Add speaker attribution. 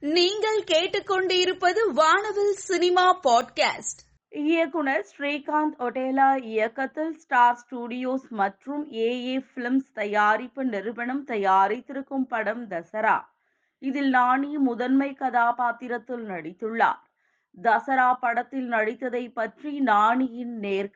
Speaker 1: நீங்கள் கேட்டுக்கொண்டிருப்பது வானவில் சினிமா பாட்காஸ்ட்.
Speaker 2: இயக்குனர் ஸ்ரீகாந்த் ஒடேலா இயக்கத்தில் ஸ்டார் ஸ்டுடியோஸ் மற்றும் ஏஏ பிலிம்ஸ் தயாரிப்பு நிறுவனம் தயாரித்திருக்கும் படம் தசரா. இதில் நானி முதன்மை கதாபாத்திரத்தில் நடித்துள்ளார். தசரா படத்தில் நடித்ததை பற்றி நானியின் நேர்காணல்